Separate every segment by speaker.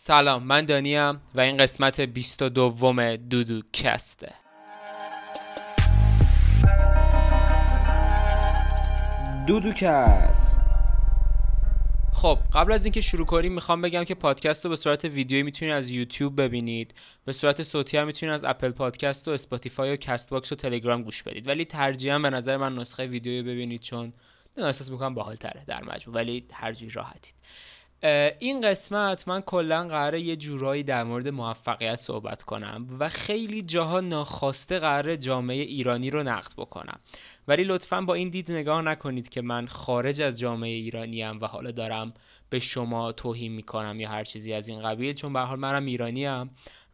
Speaker 1: سلام من دانیم و این قسمت 22 دودوکسته.
Speaker 2: دودوکست
Speaker 1: خب قبل از اینکه شروع کنیم می‌خوام بگم که پادکست رو به صورت ویدیویی می‌تونید از یوتیوب ببینید. به صورت صوتی هم می‌تونید از اپل پادکست و اسپاتیفای و کست باکس و تلگرام گوش بدید. ولی ترجیحاً به نظر من نسخه ویدیویی ببینید چون نه احساس می‌کنم باحال تره در مجموع ولی هر جوری راحتید. این قسمت من کلا قراره یه جورایی در مورد موفقیت صحبت کنم و خیلی جاها ناخواسته قراره جامعه ایرانی رو نقد بکنم. ولی لطفا با این دید نگاه نکنید که من خارج از جامعه ایرانی و حالا دارم به شما توهین می‌کنم یا هر چیزی از این قبیل چون به حال منم ایرانی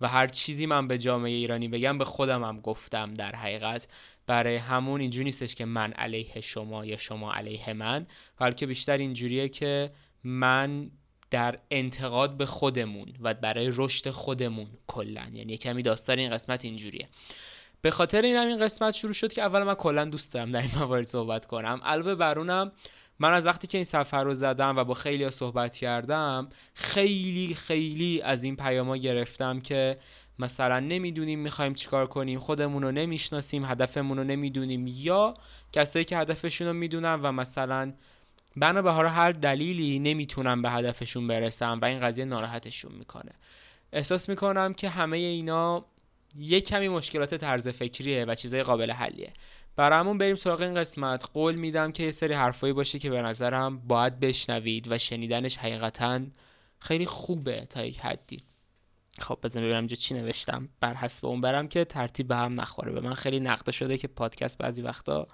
Speaker 1: و هر چیزی من به جامعه ایرانی بگم به خودم هم گفتم در حقیقت. برای همون اینجوری نیستش که من علیه شما یا شما علیه من بلکه بیشتر اینجوریه که من در انتقاد به خودمون و برای رشد خودمون کلا یعنی کمی داستان این قسمت اینجوریه. به خاطر این هم این قسمت شروع شد که اول من کلا دوست دارم در این موارد صحبت کنم. علاوه برونم من از وقتی که این سفر رو زدم و با خیلی صحبت کردم خیلی خیلی از این پیاما گرفتم که مثلا نمی‌دونیم می‌خوایم چیکار کنیم خودمون رو نمی‌شناسیم هدفمون رو نمی‌دونیم یا کسایی که هدفشون رو می‌دونن و مثلا بنا به هر دلیلی نمی‌تونن به هدفشون برسن و این قضیه ناراحتشون می‌کنه. احساس می‌کنم که همه اینا یه کمی مشکلات طرز فکریه و چیزای قابل حلیه. برامون بریم سراغ این قسمت. قول میدم که یه سری حرفایی باشه که به نظرم باید بشنوید و شنیدنش حقیقتا خیلی خوبه تا یک حدی. خب بزن ببینم چی نوشتم. بر حسب اون برم که ترتیب به هم نخوره. به من خیلی نقده شده که پادکست بعضی وقتا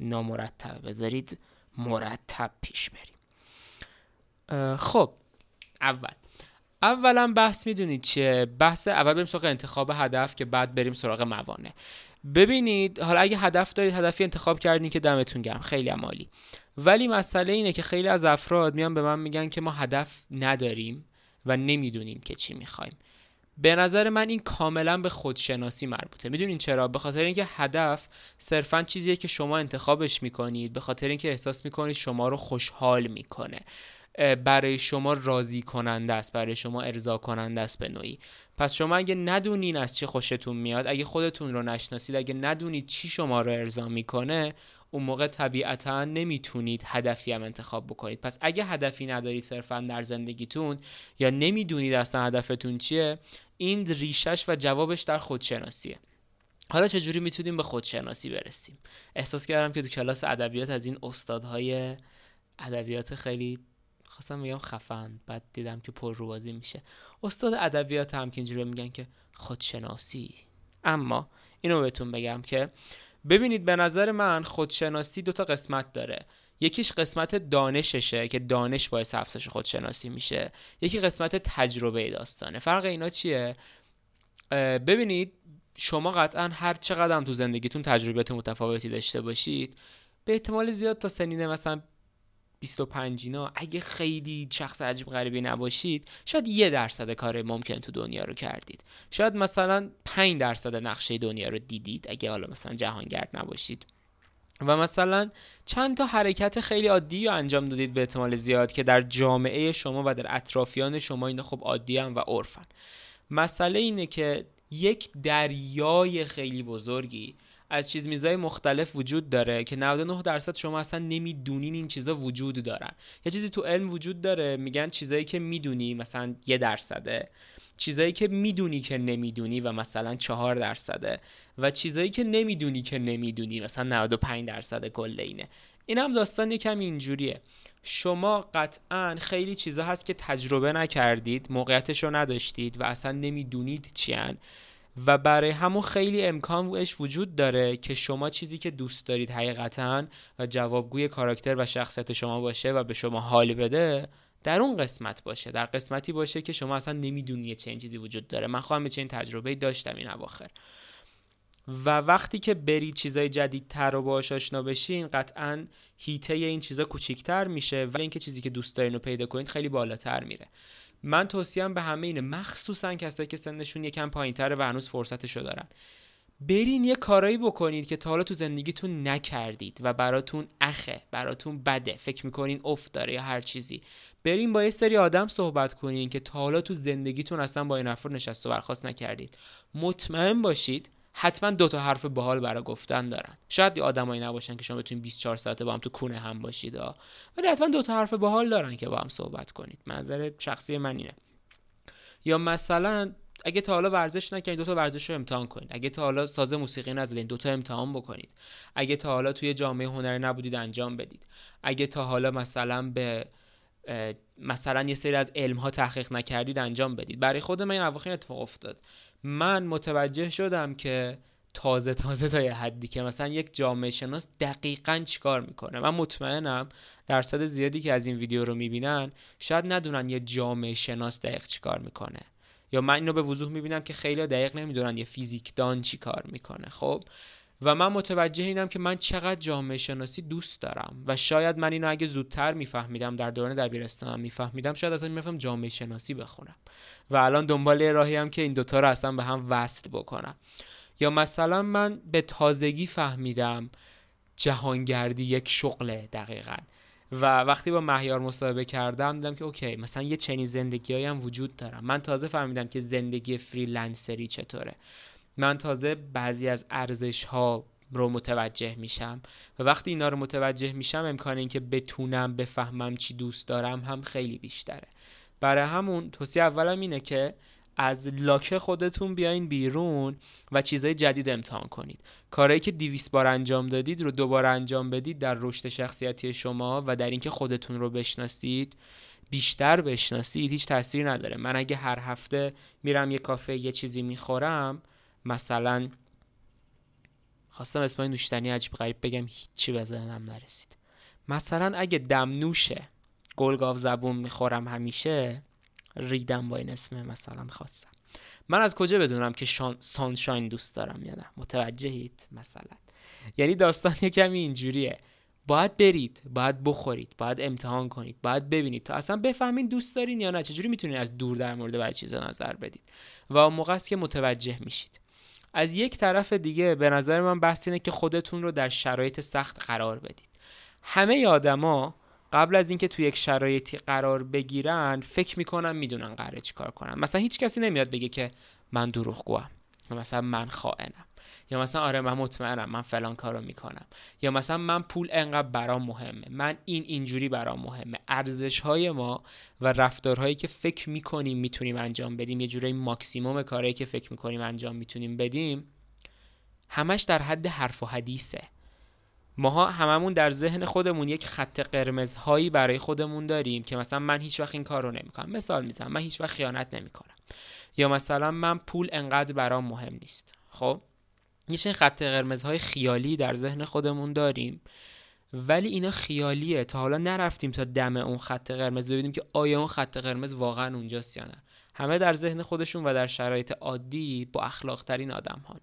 Speaker 1: نامرتبه. بذارید مرتب پیش بریم. خب اول. اولا بحث می‌دونید چیه؟ بحث اول بریم سراغ انتخاب هدف که بعد بریم سراغ موانع. ببینید حالا اگه هدف دارید هدفی انتخاب کردین که دمتون گرم خیلی عمالی ولی مسئله اینه که خیلی از افراد میان به من میگن که ما هدف نداریم و نمی‌دونیم که چی می‌خوایم. به نظر من این کاملا به خودشناسی مربوطه. می‌دونین چرا؟ به خاطر اینکه هدف صرفا چیزیه که شما انتخابش می‌کنید. به خاطر اینکه احساس می‌کنید شما رو خوشحال می‌کنه. برای شما راضی کننده است برای شما ارضا کننده است به نوعی. پس شما اگه ندونین از چی خوشتون میاد اگه خودتون رو نشناسید اگه ندونید چی شما رو ارضا می‌کنه اون موقع طبیعتا نمی‌تونید هدفی هم انتخاب بکنید. پس اگه هدفی ندارید صرفا در زندگیتون یا نمی‌دونید اصلا هدفتون چیه این ریشش و جوابش در خودشناسیه. حالا چجوری می‌تونیم به خودشناسی برسیم؟ احساس کردم که تو کلاس ادبیات از این استادهای ادبیات خیلی خواستم بگم خفن بعد دیدم که پر روازی میشه. استاد ادبیات هم که اینجوری میگن که خودشناسی. اما اینو بهتون بگم که ببینید به نظر من خودشناسی دو تا قسمت داره. یکیش قسمت دانششه که دانش باعث افزایش خودشناسی میشه. یکی قسمت تجربه داستانه. فرق اینا چیه؟ ببینید شما قطعا هر چقدر تو زندگیتون تجربیات متفاوتی داشته باشید به احتمال زیاد تا سنین مثلا 25 اینا اگه خیلی شخص عجیب غریبی نباشید شاید یه درصد کار ممکن تو دنیا رو کردید. شاید مثلا 5 درصد نقشه دنیا رو دیدید اگه حالا مثلا جهانگرد نباشید. و مثلا چند تا حرکت خیلی عادی رو انجام دادید به احتمال زیاد که در جامعه شما و در اطرافیان شما اینا خب عادی هم و عرفن. مسئله اینه که یک دریای خیلی بزرگی از چیز میزای مختلف وجود داره که 99 درصد شما اصلا نمی‌دونین این چیزا وجود دارن. یه چیزی تو علم وجود داره میگن چیزایی که می‌دونی مثلا یه درصده. چیزایی که می‌دونی که نمی‌دونی و مثلا چهار درصده. و چیزایی که نمی‌دونی که نمی‌دونی مثلا 95 درصد کل اینه. این هم داستان یکم اینجوریه. شما قطعا خیلی چیزا هست که تجربه نکردید موقعیتش رو نداشتید و اصلا نمی‌دونید چیان و برای همون خیلی امکانش وجود داره که شما چیزی که دوست دارید حقیقتا و جوابگوی کاراکتر و شخصیت شما باشه و به شما حال بده در اون قسمت باشه. در قسمتی باشه که شما اصلا نمی‌دونی چه این چیزی وجود داره. من خواهم چه این تجربه داشتم این اواخر. و وقتی که برید چیزای جدیدتر رو باهاش آشنا بشین قطعا هیته این چیزا کوچیکتر میشه و اینکه چیزی که دوست دارین رو پیدا کنید خیلی بالاتر میره. من توصیم به همه اینه مخصوصا کسایی که سنشون یکم پایینتره و هنوز فرصتشو دارن. برین یه کارایی بکنید که تا حالا تو زندگیتون نکردید و براتون اخه براتون بده. فکر می‌کنین افت داره یا هر چیزی. برین با یه سری آدم صحبت کنین که تا حالا تو زندگیتون اصلا با این افراد نشست و برخواست نکردید. مطمئن باشید حتما دو تا حرف باحال برای گفتن دارن. شاید آدمایی نباشن که شما بتونید 24 ساعته با هم تو کونه هم باشید ولی حتما دو تا حرف باحال دارن که با هم صحبت کنید. منظر شخصی من اینه. یا مثلا اگه تا حالا ورزش نکنید دو تا ورزش رو امتحان کنید اگه تا حالا ساز موسیقی نزدید دو تا امتحان بکنید. اگه تا حالا توی جامعه هنری نبودید انجام بدید. اگه تا حالا مثلا به مثلا یه سری از علم ها تحقیق نکردید انجام بدید. برای خود من این اواخر اتفاق افتاد. من متوجه شدم که تازه تازه تا یه حدی که مثلا یک جامعه شناس دقیقا چیکار می‌کنه. من مطمئنم درصد زیادی که از این ویدیو رو می‌بینن شاید ندونن یه جامعه شناس دقیق چیکار می‌کنه. یا من اینو به وضوح می‌بینم که خیلی دقیق نمی‌دونن یه فیزیکدان چی کار می‌کنه. خب؟ و من متوجه اینم که من چقدر جامعه شناسی دوست دارم. و شاید من اینو اگه زودتر میفهمیدم در دوران دبیرستانم میفهمیدم شاید اصلا میفهم جامعه شناسی بخونم. و الان دنبال راهی هم که این دوتا رو اصلا به هم وصل بکنم. یا مثلا من به تازگی فهمیدم جهانگردی یک شغله دقیقا. و وقتی با مهیار مصاحبه کردم دیدم که okay مثلا یه چنین زندگی هم وجود دارم. من تازه فهمیدم که زندگی freelancer ی چطوره. من تازه بعضی از ارزش ها رو متوجه میشم و وقتی اینا رو متوجه میشم امکان اینکه بتونم بفهمم چی دوست دارم هم خیلی بیشتره. برای همون توصیه اولم اینه که از لاک خودتون بیاین بیرون و چیزهای جدید امتحان کنید. کارهایی که دیویس بار انجام دادید رو دوباره انجام بدید در رشد شخصیتی شما و در اینکه خودتون رو بشناسید بیشتر بشناسید هیچ تاثیری نداره. من اگه هر هفته میرم یه کافه یه چیزی می‌خورم مثلا خواستم اسم نوشتنی عجیب غریب بگم هیچی به ذهنم نرسید. مثلا اگه دمنوشه گلگاو زبون می‌خورم همیشه ریدم با این اسم مثلا خواستم. من از کجا بدونم که شان... سانشاین دوست دارم یا نه؟ متوجهید؟ مثلا. یعنی داستان یه کمی اینجوریه. باید برید باید بخورید باید امتحان کنید باید ببینید تا اصلا بفهمین دوست دارین یا نه. چجوری می‌تونید از دور در مورد بعضی چیزا نظر بدید؟ و اون موقع است که متوجه میشید. از یک طرف دیگه به نظر من بحث اینه که خودتون رو در شرایط سخت قرار بدید. همه آدما قبل از اینکه تو یک شرایطی قرار بگیرن فکر می‌کنن می‌دونن قراره چیکار کنن. مثلا هیچ کسی نمیاد بگه که من دروغگوام. مثلا من خائنم. یا مثلا آره من مطمئنم من فلان کارو می‌کنم. یا مثلا من پول انقدر برام مهمه. من این اینجوری برام مهمه. ارزش های ما و رفتارهایی که فکر می‌کنیم می‌تونیم انجام بدیم یه جورایی ماکسیموم کارهایی که فکر می‌کنیم انجام می‌تونیم بدیم همش در حد حرف و حدیثه. ماها هممون در ذهن خودمون یک خط قرمزهایی برای خودمون داریم که مثلا من هیچ وقت این کار رو نمی‌کنم. مثال می‌زنم من هیچ وقت خیانت نمی‌کنم. یا مثلا من پول انقدر برام مهم نیست. خب؟ یه خط قرمزهای خیالی در ذهن خودمون داریم. ولی اینا خیالیه. تا حالا نرفتیم تا دم اون خط قرمز ببینیم که آیا اون خط قرمز واقعا اونجاست یا نه. همه در ذهن خودشون و در شرایط عادی با اخلاق ترین آدم هان.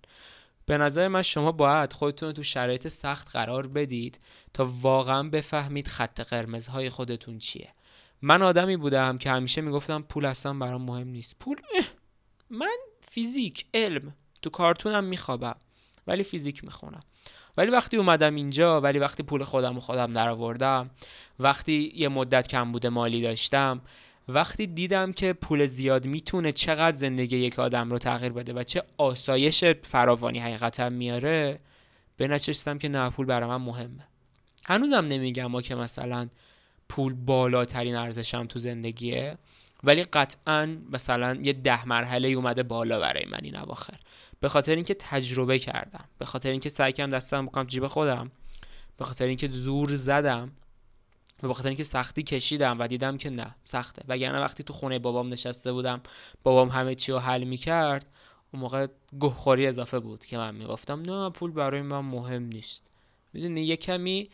Speaker 1: به نظر من شما باید خودتون تو شرایط سخت قرار بدید تا واقعا بفهمید خط قرمزهای خودتون چیه. من آدمی بودم که همیشه می‌گفتم پول اصلا برام مهم نیست. پول من فیزیک علم تو کارتونم میخوابم ولی فیزیک می‌خونم. ولی وقتی اومدم اینجا ولی وقتی پول خودم و خودم درآوردم وقتی یه مدت کم بوده مالی داشتم وقتی دیدم که پول زیاد می‌تونه چقدر زندگی یک آدم رو تغییر بده و چه آسایش فراوانی حقیقتا میاره به نچستم که نه پول برای من مهمه. هنوزم نمیگم ما که مثلا پول بالاترین ارزشم تو زندگیه ولی قطعا مثلا یه ده مرحله اومده بالا برای من این اواخر. به خاطر اینکه تجربه کردم به خاطر اینکه سعی کردم دستم بکنم جیب خودم به خاطر اینکه زور زدم. و به خاطر اینکه سختی کشیدم و دیدم که نه سخته. وگرنه وقتی تو خونه بابام نشسته بودم بابام همه چی رو حل می‌کرد اون موقع گهخوری اضافه بود که من می‌گفتم نه پول برای من مهم نیست. می‌دونی یه کمی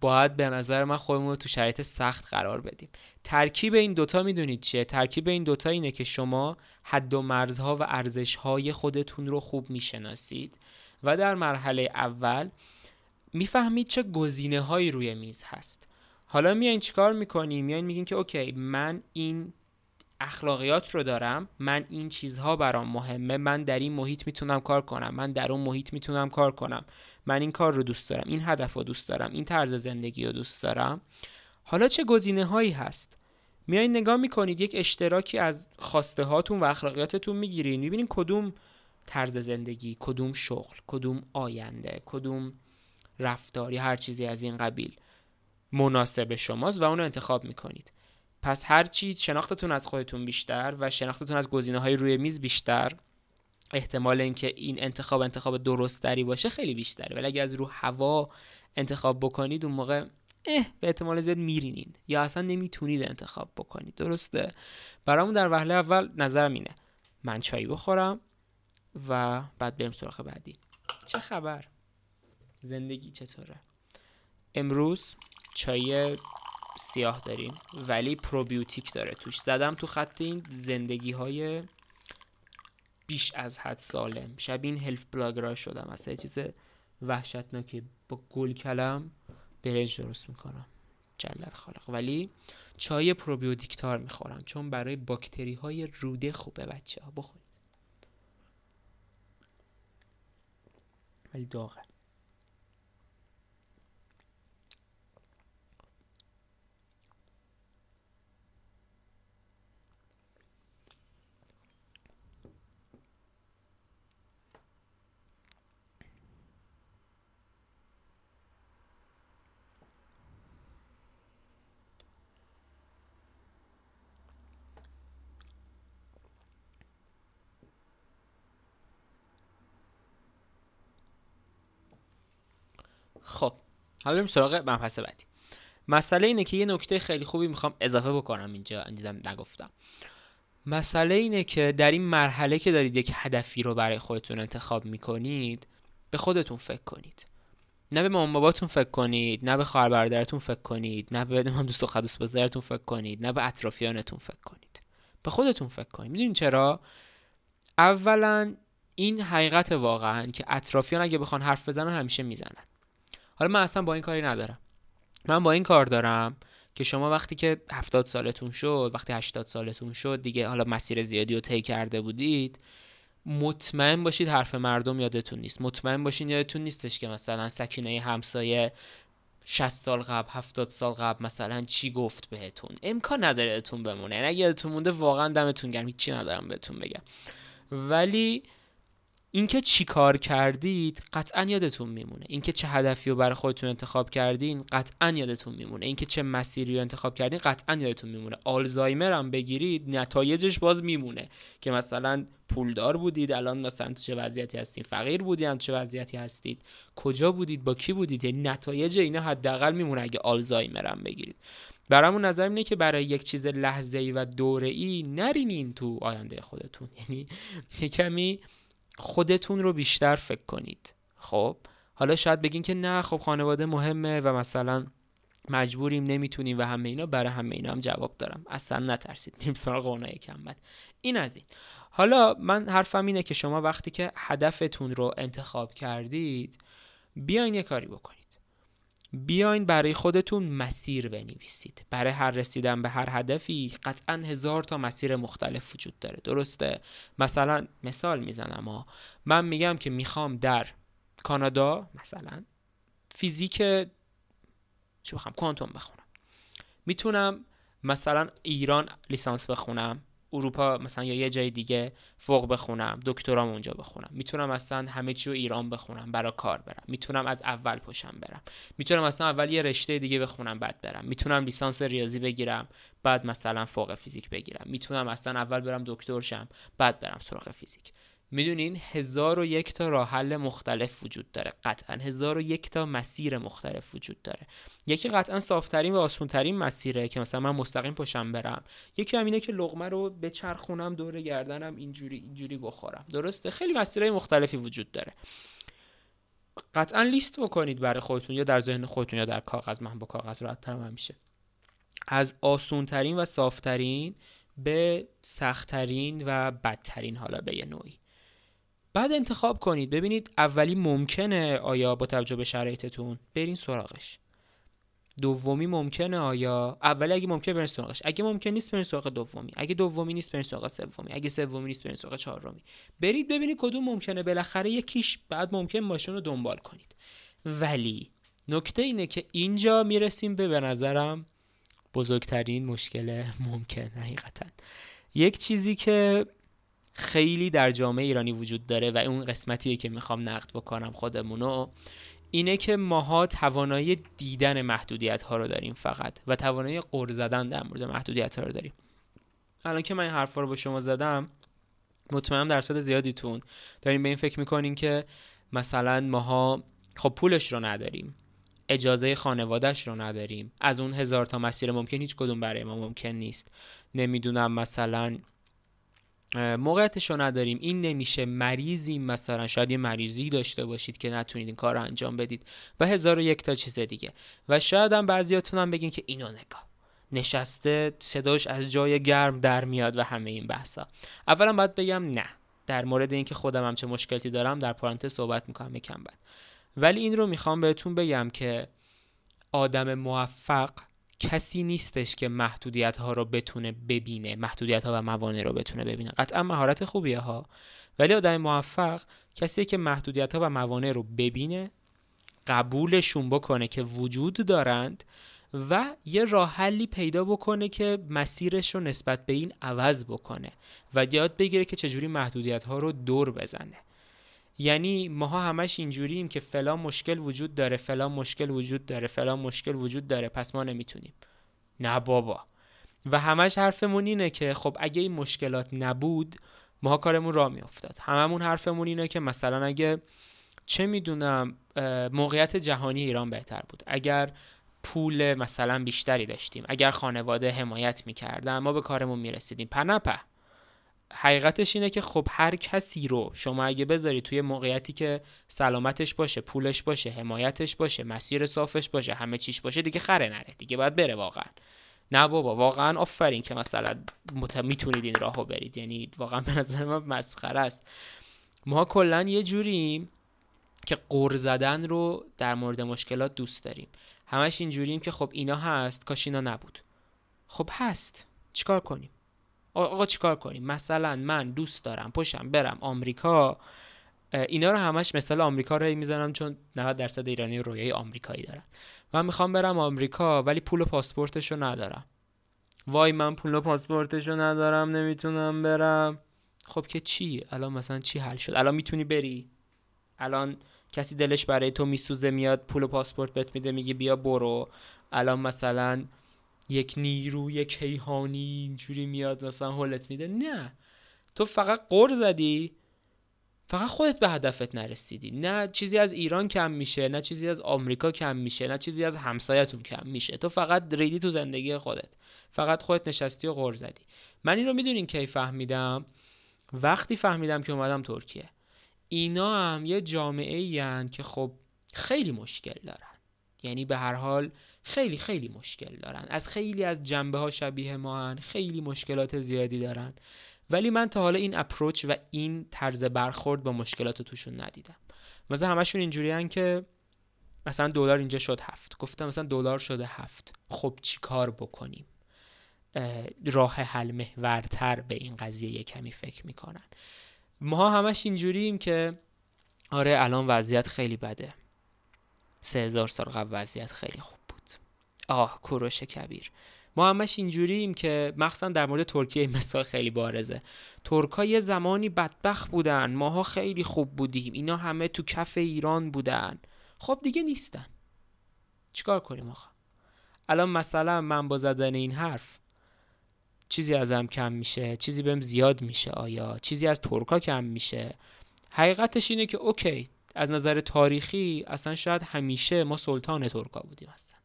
Speaker 1: باید به نظر من خودمون رو تو شرایط سخت قرار بدیم. ترکیب این دوتا می‌دونید چیه؟ ترکیب این دوتا اینه که شما حد و مرزها و ارزشهای خودتون رو خوب می‌شناسید. و در مرحله اول می‌فهمید چه گزینه هایی روی میز هست. حالا میایین چیکار می‌کنیم میایین میگین که اوکی من این اخلاقیات رو دارم من این چیزها برام مهمه من در این محیط می‌تونم کار کنم من در اون محیط می‌تونم کار کنم. من این کار رو دوست دارم این هدف رو دوست دارم این طرز زندگی رو دوست دارم. حالا چه گزینه هایی هست؟ میایین نگاه می‌کنید یک اشتراکی از خواسته هاتون و اخلاقیاتتون می‌گیرین. می‌بینین کدوم طرز زندگی کدوم شغل کدوم آینده کدوم رفتاری هر چیزی از این قبیل. مناسب شماست و اون رو انتخاب می‌کنید. پس هر چی شناختتون از خودتون بیشتر و شناختتون از گزینه های روی میز بیشتر احتمال اینکه این انتخاب انتخاب درستری باشه خیلی بیشتره. ولی اگه از رو هوا انتخاب بکنید اون موقع اه به احتمال زیاد میرینید. یا اصلا نمی‌تونید انتخاب بکنید. درسته؟ برامون در وهله اول نظرم اینه. من چای بخورم و بعد بریم سراغ بعدی. چه خبر؟ زندگی چطوره؟ امروز چای سیاه داریم ولی پروبیوتیک داره. توش زدم تو خط این زندگی های بیش از حد سالم. شب این هلف بلاگرا شدم. اصلا چیز وحشتناکی. با گل کلم برنج درست می‌کنم. جلل خالق. ولی چای پروبیوتیکتار می‌خورم. چون برای باکتری های روده خوبه بچه ها بخورید. ولی داغه خب حالا بریم سراغ مبحث بعدی. مسئله اینه که یه نکته خیلی خوبی می‌خوام اضافه بکنم اینجا دیدم نگفتم. مسئله اینه که در این مرحله که دارید یک هدفی رو برای خودتون انتخاب می‌کنید به خودتون فکر کنید. نه به مامان باباتون فکر کنید نه به خواهر برادرتون فکر کنید نه به دوست و خدوس بزرگتون فکر کنید نه به اطرافیانتون فکر کنید. به خودتون فکر کنید. می‌دونید چرا؟ اولا این حقیقت واقعا که اطرافیان اگه بخوان حرف بزنن همیشه می‌زنن. حالا من اصلا با این کاری ندارم. من با این کار دارم که شما وقتی که هفتاد سالتون شد وقتی هشتاد سالتون شد دیگه حالا مسیر زیادی رو طی کرده بودید مطمئن باشید حرف مردم یادتون نیست. مطمئن باشید یادتون نیستش که مثلا سکینه همسایه 60 سال قبل 70 سال قبل مثلا چی گفت بهتون. امکان نداره یادتون بمونه. اگه یادتون مونده واقعا دمتون گرم. هیچی ندارم بهتون بگم. ولی اینکه چی کار کردید قطعا یادتون میمونه. اینکه چه هدفی رو برای خودتون انتخاب کردین قطعا یادتون میمونه. اینکه چه مسیری رو انتخاب کردین قطعا یادتون میمونه. آلزایمر هم بگیرید نتایجش باز میمونه که مثلا پولدار بودید الان مثلا تو چه وضعیتی هستید فقیر بودید چه وضعیتی هستید؟ کجا بودید؟ با کی بودید؟ یعنی نتایج اینا حداقل میمونه اگه آلزایمر هم بگیرید. برامون نظر اینه که برای یک چیز لحظه ای و دوره ای نرینین تو آینده خودتون. یعنی کمی خودتون رو بیشتر فکر کنید. خب؟ حالا شاید بگین که نه خب خانواده مهمه و مثلا مجبوریم نمی‌تونیم و همه اینا. برای همه اینا هم جواب دارم. اصلا نترسید. میریم سراغ اونای کم این از این. حالا من حرفم اینه که شما وقتی که هدفتون رو انتخاب کردید بیاین یه کاری بکنید. بیاین برای خودتون مسیر بنویسید. برای هر رسیدن به هر هدفی قطعا هزار تا مسیر مختلف وجود داره. درسته؟ مثلا مثال می‌زنم ها. من میگم که می‌خوام در کانادا مثلا فیزیک چی بخوام؟ کوانتوم بخونم. می‌تونم مثلا ایران لیسانس بخونم. اروپا مثلا یا یه جای دیگه فوق بخونم دکترام اونجا بخونم. می‌تونم اصلا همه چی رو ایران بخونم برای کار برم. می‌تونم از اول پشم برم. می‌تونم اصلا اول یه رشته دیگه بخونم بعد برم. می‌تونم لیسانس ریاضی بگیرم بعد مثلا فوق فیزیک بگیرم. می‌تونم اصلا اول برم دکتر شم بعد برم سراغ فیزیک. می‌دونین هزار و یک تا راه حل مختلف وجود داره. قطعا هزار و یک تا مسیر مختلف وجود داره. یکی قطعا صافترین و آسونترین مسیره که مثلا من مستقیم پشم برم. یکی هم اینه که لغمه رو بچرخونم دور گردنم اینجوری اینجوری بخورم. درسته؟ خیلی مسیرهای مختلفی وجود داره. قطعا لیست بکنید برای خودتون یا در ذهن خودتون یا در کاغذ. من با کاغذ راحت ترم همیشه از آسونترین و صافترین به سختترین و بدترین حالا به یه نوعی. بعد انتخاب کنید. ببینید اولی ممکنه آیا با توجه به شرایطتون برین سراغش. دومی ممکنه آیا اولی اگه ممکنه برین سراغش. اگه ممکن نیست برین سراغ دومی. اگه دومی نیست برین سراغ سومی. اگه سومی نیست برین سراغ چهارمی. برید ببینید کدوم ممکنه. بالاخره یکیش بعد ممکن ماشین رو دنبال کنید. ولی نکته اینه که اینجا می‌رسیم به به نظرم بزرگترین مشکل ممکن حقیقتا. یک چیزی که خیلی در جامعه ایرانی وجود داره و اون قسمتیه که می‌خوام نقد بکنم خودمونو اینه که ماها توانایی دیدن محدودیت ها رو داریم فقط و توانایی قر زدن در مورد محدودیت ها رو داریم. الان که من این حرفا رو با شما زدم مطمئنم درصد زیادیتون. داریم به این فکر می‌کنین که مثلا ماها خب پولش رو نداریم اجازه خانوادهش رو نداریم از اون هزار تا مسیر ممکن هیچ کدوم برای ما ممکن نیست. نمی‌دونم مثلا موقعیتش رو نداریم. این نمیشه مریضیم مثلا شاید یه مریضی داشته باشید که نتونید این کار رو انجام بدید و هزار و یک تا چیز دیگه. و شاید هم بعضیاتون هم بگین که اینو نگاه. نشسته صداش از جای گرم در میاد و همه این بحثا. اولا باید بگم نه. در مورد اینکه خودم هم چه مشکلی دارم در پارانتز صحبت می‌کنم یکم بعد. ولی این رو می‌خوام بهتون بگم که آدم موفق کسی نیستش که محدودیت ها رو بتونه ببینه محدودیت ها و موانع رو بتونه ببینه. قطعا مهارت خوبیه ها. ولی آدم موفق کسی که محدودیت ها و موانع رو ببینه قبولشون بکنه که وجود دارند و یه راه حلی پیدا بکنه که مسیرش رو نسبت به این عوض بکنه و یاد بگیره که چجوری محدودیت ها رو دور بزنه. یعنی ماها همش اینجوریم که فلان مشکل وجود داره فلان مشکل وجود داره فلان مشکل وجود داره. پس ما نمی‌تونیم. نه بابا. و همش حرفمون اینه که خب اگه این مشکلات نبود ماها کارمون را میافتاد. هممون حرفمون اینه که مثلا اگه چه می‌دونم موقعیت جهانی ایران بهتر بود. اگر پول مثلا بیشتری داشتیم اگر خانواده حمایت می‌کردن ما به کارمون می‌رسیدیم. پنپه حقیقتش اینه که خب هر کسی رو شما اگه بذاری توی موقعیتی که سلامتش باشه پولش باشه حمایتش باشه مسیر صافش باشه همه چیش باشه دیگه خره نره دیگه باید بره واقعا. نه بابا واقعا آفرین که مثلا مت... می‌تونید این راهو برید. یعنی واقعا به نظر من مسخره است. ما کلا یه جوریم که قر زدن رو در مورد مشکلات دوست داریم. همش اینجوریم که خب اینا هست کاش اینا نبود. خب هست. چیکار کنیم؟ آقا چیکار کنیم؟ مثلا من دوست دارم پشم برم آمریکا اینا رو همش مثال آمریکا رو می‌زنم چون 90 درصد ایرانی رویای آمریکایی دارن. من می‌خوام برم آمریکا ولی پول و پاسپورتش رو ندارم. وای من پول و پاسپورتش رو ندارم نمی‌تونم برم. خب که چی؟ الان مثلا چی حل شد؟ الان می‌تونی بری. الان کسی دلش برای تو میسوزه میاد پول و پاسپورت بهت میده میگه بیا برو. الان مثلا یک نیرو یک کیهانی اینجوری میاد مثلا حلت میده. نه. تو فقط قر زدی. فقط خودت به هدفت نرسیدی. نه چیزی از ایران کم میشه نه چیزی از آمریکا کم میشه نه چیزی از همسایتون کم میشه. تو فقط ریدی تو زندگی خودت. فقط خودت نشستی و قر زدی. من این رو می‌دونین کی فهمیدم؟ وقتی فهمیدم که اومدم ترکیه. اینا هم یه جامعه ای که خب خیلی مشکل دارن. یعنی به هر حال خیلی خیلی مشکل دارن. از خیلی از جنبه ها شبیه ما هن. خیلی مشکلات زیادی دارن. ولی من تا حالا این اپروچ و این طرز برخورد با مشکلات توشون ندیدم. مثلا همشون اینجوری که مثلا دلار اینجا شد هفت. گفتم مثلا دلار شده هفت. خب چی کار بکنیم؟ راه حل محورتر به این قضیه یه کمی فکر می‌کنن. ما همش اینجوریم که آره الان وضعیت خیلی بده. سه هزار سال قبل وضعیت خیلی خوب آه کوروش کبیر. ما همش اینجوریم که مخصوصا در مورد ترکیه این مثال خیلی بارزه. ترکا یه زمانی بدبخت بودن. ماها خیلی خوب بودیم. اینا همه تو کف ایران بودن. خب دیگه نیستن. چیکار کنیم آخه الان مثلا من با زدن این حرف چیزی ازم کم میشه. چیزی بهم زیاد میشه آیا؟ چیزی از ترکا کم میشه. حقیقتش اینه که اوکی از نظر تاریخی اصلا شاید همیشه ما سلطان ترکا بودیم اصلا.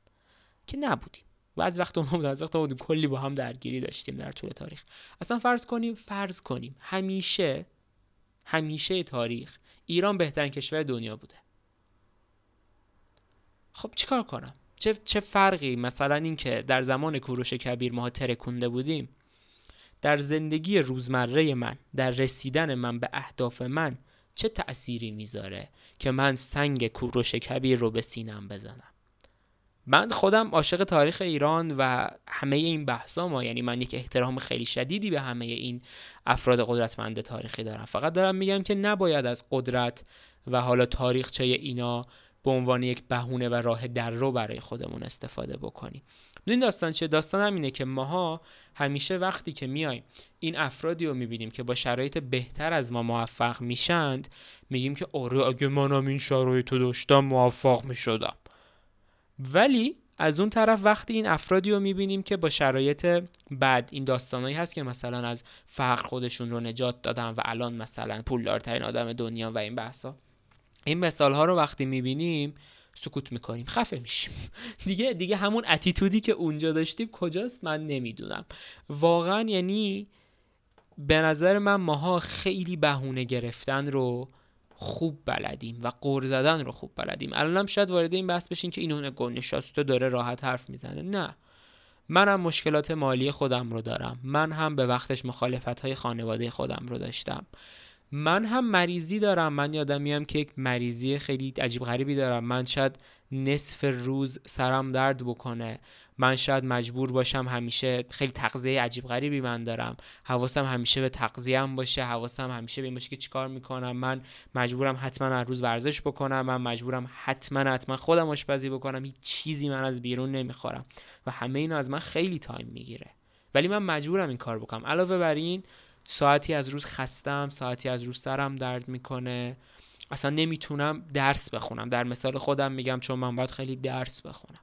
Speaker 1: که نبودیم. و از وقت اون بود از وقت بودیم کلی با هم درگیری داشتیم در طول تاریخ. اصلا فرض کنیم فرض کنیم. همیشه همیشه تاریخ ایران بهترین کشور دنیا بوده. خب چیکار کنم؟ چه, چه فرقی؟ مثلا اینکه در زمان کوروش کبیر ما ترکونده بودیم. در زندگی روزمره من در رسیدن من به اهداف من چه تأثیری می‌ذاره که من سنگ کوروش کبیر رو به سینم بزنم؟ من خودم عاشق تاریخ ایران و همه این بحثا ما یعنی من یک احترام خیلی شدیدی به همه این افراد قدرتمند تاریخی دارم. فقط دارم میگم که نباید از قدرت و حالا تاریخچه اینا به عنوان یک بهونه و راه در رو برای خودمون استفاده بکنیم. این داستان چیه؟ داستان همینه که ماها همیشه وقتی که میایم این افرادی رو می‌بینیم که با شرایط بهتر از ما موفق میشند میگیم که آره اگه منم این شرایط رو داشتم موفق می‌شدم. ولی از اون طرف وقتی این افرادی رو می‌بینیم که با شرایط بعد این داستانهایی هست که مثلا از فقر خودشون رو نجات دادن و الان مثلا پولدارترین آدم دنیا و این بحثا. این مثال ها رو وقتی می‌بینیم سکوت می‌کنیم خفه میشیم. دیگه دیگه همون اتیتودی که اونجا داشتیم کجاست؟ من نمی‌دونم. واقعا یعنی به نظر من ماها خیلی بهونه گرفتن رو خوب بلدیم و قور زدن رو خوب بلدیم. الانم شاید وارد این بحث بشین که اینونه گل نشسته داره راحت حرف می‌زنه. نه. منم مشکلات مالی خودم رو دارم. من هم به وقتش مخالفت های خانواده خودم رو داشتم. من هم مریضی دارم. من یادم میام که یک مریضی خیلی عجیب غریبی دارم. من شاید نصف روز سرم درد بکنه. من شاید مجبور باشم همیشه خیلی تغذیه عجیب غریبی من دارم. حواسم همیشه به تغذیه‌ام باشه حواسم همیشه به این باشه که چیکار می‌کنم. من مجبورم حتما هر روز ورزش بکنم. من مجبورم حتما حتما خودم آشپزی بکنم. هیچ چیزی من از بیرون نمی‌خورم. و همه اینا از من خیلی تایم می‌گیره. ولی من مجبورم این کار بکنم. علاوه بر این ساعتی از روز خستم ساعتی از روز سرم درد می‌کنه. اصلا نمی‌تونم درس بخونم. در مثال خودم میگم چون من باید خیلی درس بخونم.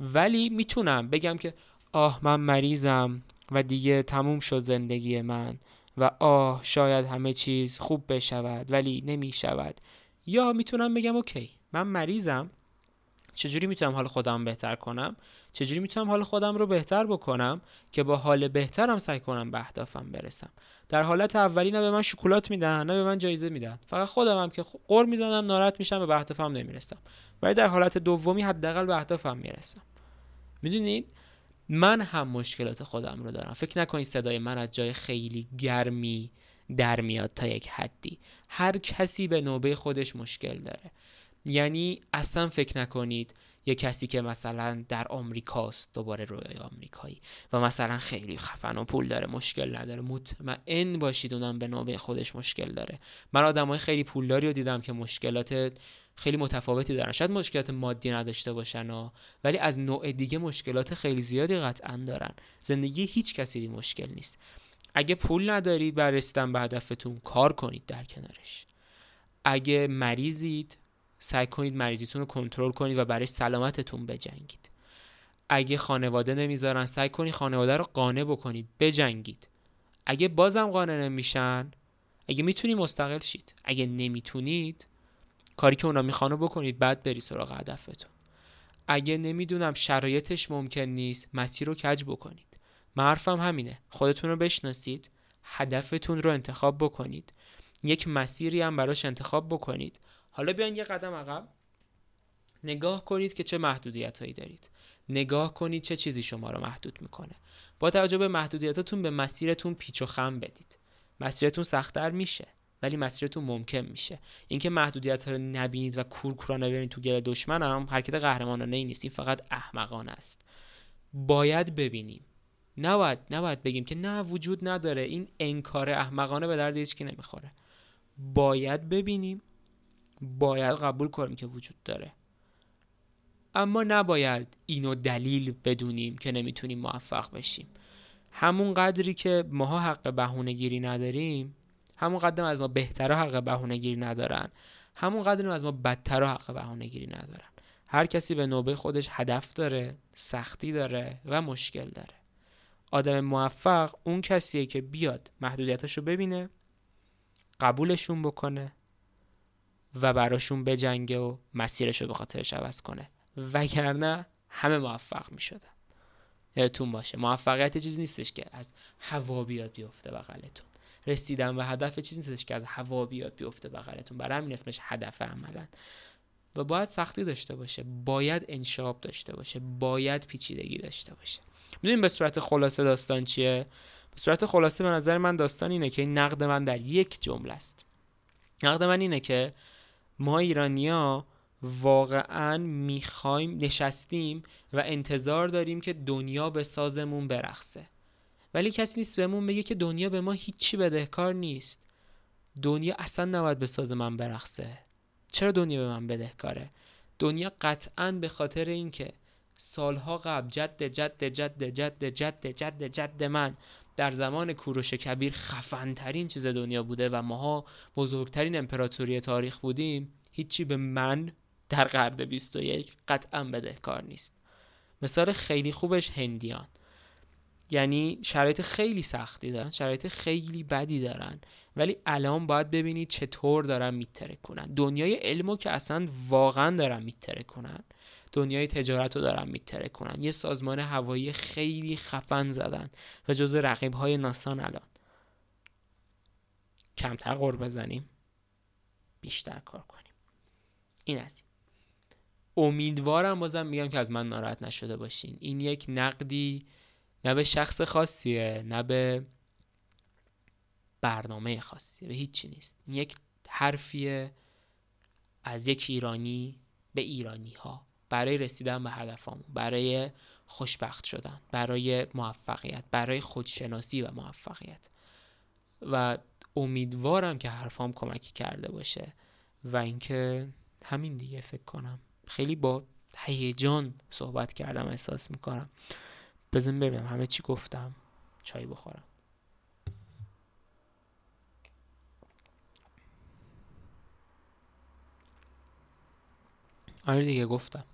Speaker 1: ولی می‌تونم بگم که آه من مریضم و دیگه تموم شد زندگی من و آه شاید همه چیز خوب بشود ولی نمی‌شود. یا می‌تونم بگم اوکی من مریضم. چجوری می‌تونم حال خودم بهتر کنم؟ چجوری می‌تونم حال خودم رو بهتر بکنم که با حال بهترم سعی کنم به اهدافم برسم؟ در حالت اولی نه به من شکلات میدن نه به من جایزه میدن. فقط خودم هم که قر می‌زنم ناراحت میشم به اهدافم نمی‌رسم. ولی در حالت دومی حداقل به اهدافم می‌رسم. می‌دونید؟ من هم مشکلات خودم رو دارم. فکر نکنید صدای من از جای خیلی گرمی در میاد تا یک حدی. هر کسی به نوبه خودش مشکل داره. یعنی اصلا فکر نکنید یه کسی که مثلا در آمریکاست دوباره روی آمریکایی و مثلا خیلی خفن و پول داره مشکل نداره. مطمئن باشید اونم به نوبه خودش مشکل داره. من آدمای خیلی پولداری رو دیدم که مشکلات خیلی متفاوتی دارن. شاید مشکلات مادی نداشته باشن ها ولی از نوع دیگه مشکلات خیلی زیادی قطعا دارن. زندگی هیچ کسی مشکل نیست. اگه پول ندارید برای رسیدن به هدفتون کار کنید در کنارش. اگه مریضید سعی کنید مریضیتون رو کنترل کنید و برای سلامتتون بجنگید. اگه خانواده نمی‌ذارن سعی کنید خانواده رو قانع بکنید بجنگید. اگه بازم قانع نمیشن اگه می‌تونید مستقل شید. اگه نمی‌تونید کاری که اونا میخوانو بکنید بعد بری سراغ هدفتون. اگه نمی‌دونم شرایطش ممکن نیست مسیر رو کج بکنید. معرفم همینه. خودتون رو بشناسید هدفتون رو انتخاب بکنید. یک مسیری هم براش انتخاب بکنید. حالا بیاین یه قدم عقب. نگاه کنید که چه محدودیت هایی دارید. نگاه کنید چه چیزی شما رو محدود می‌کنه. با توجه به محدودیتاتون به مسیرتون پیچ و خم بدید. مسیرتون سختتر میشه. ولی مسیرتون ممکن میشه. اینکه محدودیت ها رو نبینید و کورکورانه ببینید تو گل دشمنم حرکت قهرمانانه ای نیست. این فقط احمقانه است. باید ببینیم. نباید نباید بگیم که نه وجود نداره. این انکار احمقانه به درد هیچ نمی‌خوره. باید ببینیم. باید قبول کنیم که وجود داره. اما نباید اینو دلیل بدونیم که نمی‌تونیم موفق بشیم. همون قدری که ماها حق بهونه گیری نداریم همون قدر از ما بهتر حق بهونه گیری ندارن. همون قدر از ما بدتر حق بهونه گیری ندارن. هر کسی به نوبه خودش هدف داره سختی داره و مشکل داره. آدم موفق اون کسیه که بیاد محدودیتاشو ببینه قبولشون بکنه و براشون بجنگه و مسیرشو به خاطرش عوض کنه. وگرنه همه موفق می شدن یادتون باشه موفقیت چیزی نیستش که از هوا بیاد بیفته بغلتون. رسیدن به هدف چیزی نیستش که از هوا بیاد بیفته بغلتون برای همین اسمش هدف عملا. و باید سختی داشته باشه. باید انشاب داشته باشه. باید پیچیدگی داشته باشه. می‌دونیم به صورت خلاصه داستان چیه؟ به صورت خلاصه به نظر من داستان اینه که نقد من در یک جمله است. نقد من اینه که ما ایرانیا واقعا می‌خوایم نشستیم و انتظار داریم که دنیا به سازمون برخصه ولی کسی نیست بهمون بگه که دنیا به ما هیچی بدهکار نیست. دنیا اصلا نباید به ساز من برخصه چرا دنیا به من بدهکاره؟ دنیا قطعا به خاطر اینکه سالها قبل جد جد جد جد جد جد جد من در زمان کوروش کبیر خفنترین چیز دنیا بوده و ماها بزرگترین امپراتوری تاریخ بودیم هیچی به من در قرن 21 قطعا بدهکار نیست. مثال خیلی خوبش هندیان. یعنی شرایط خیلی سختی دارن شرایط خیلی بدی دارن. ولی الان باید ببینید چطور دارن میتره کنن. دنیای علمو که اصلا واقعا دارن میتره کنن دنیای تجارت رو دارن میتره کنن. یه سازمان هوایی خیلی خفن زدن و جز رقیب های ناسان الان. کمتر قرب بزنیم بیشتر کار کنیم. این از امیدوارم بازم میگم که از من ناراحت نشده باشین. این یک نقدی نه به شخص خاصیه نه به برنامه خاصیه به هیچی نیست. یک حرفیه از یک ایرانی به ایرانی ها برای رسیدن به هدفمون برای خوشبخت شدن برای موفقیت برای خودشناسی و موفقیت. و امیدوارم که حرفام کمکی کرده باشه و اینکه همین دیگه فکر کنم. خیلی با هیجان صحبت کردم احساس می‌کنم. بزن ببینم همه چی گفتم. چای بخورم. آره دیگه گفتم.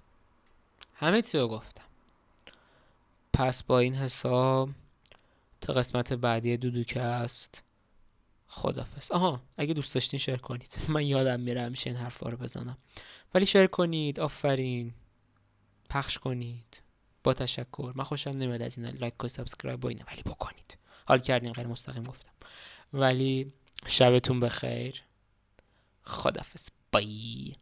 Speaker 1: همه چی رو گفتم. پس با این حساب تا قسمت بعدی دودوکه است. خدافز آها اگه دوست داشتین شیر کنید. من یادم میره همیشه این حرفا رو بزنم. ولی share کنید آفرین. پخش کنید. با تشکر. من خوشم نمیاد از این like و subscribe و اینه ولی بکنید. حال کردین غیر مستقیم گفتم. ولی شبتون بخیر. خدافز bye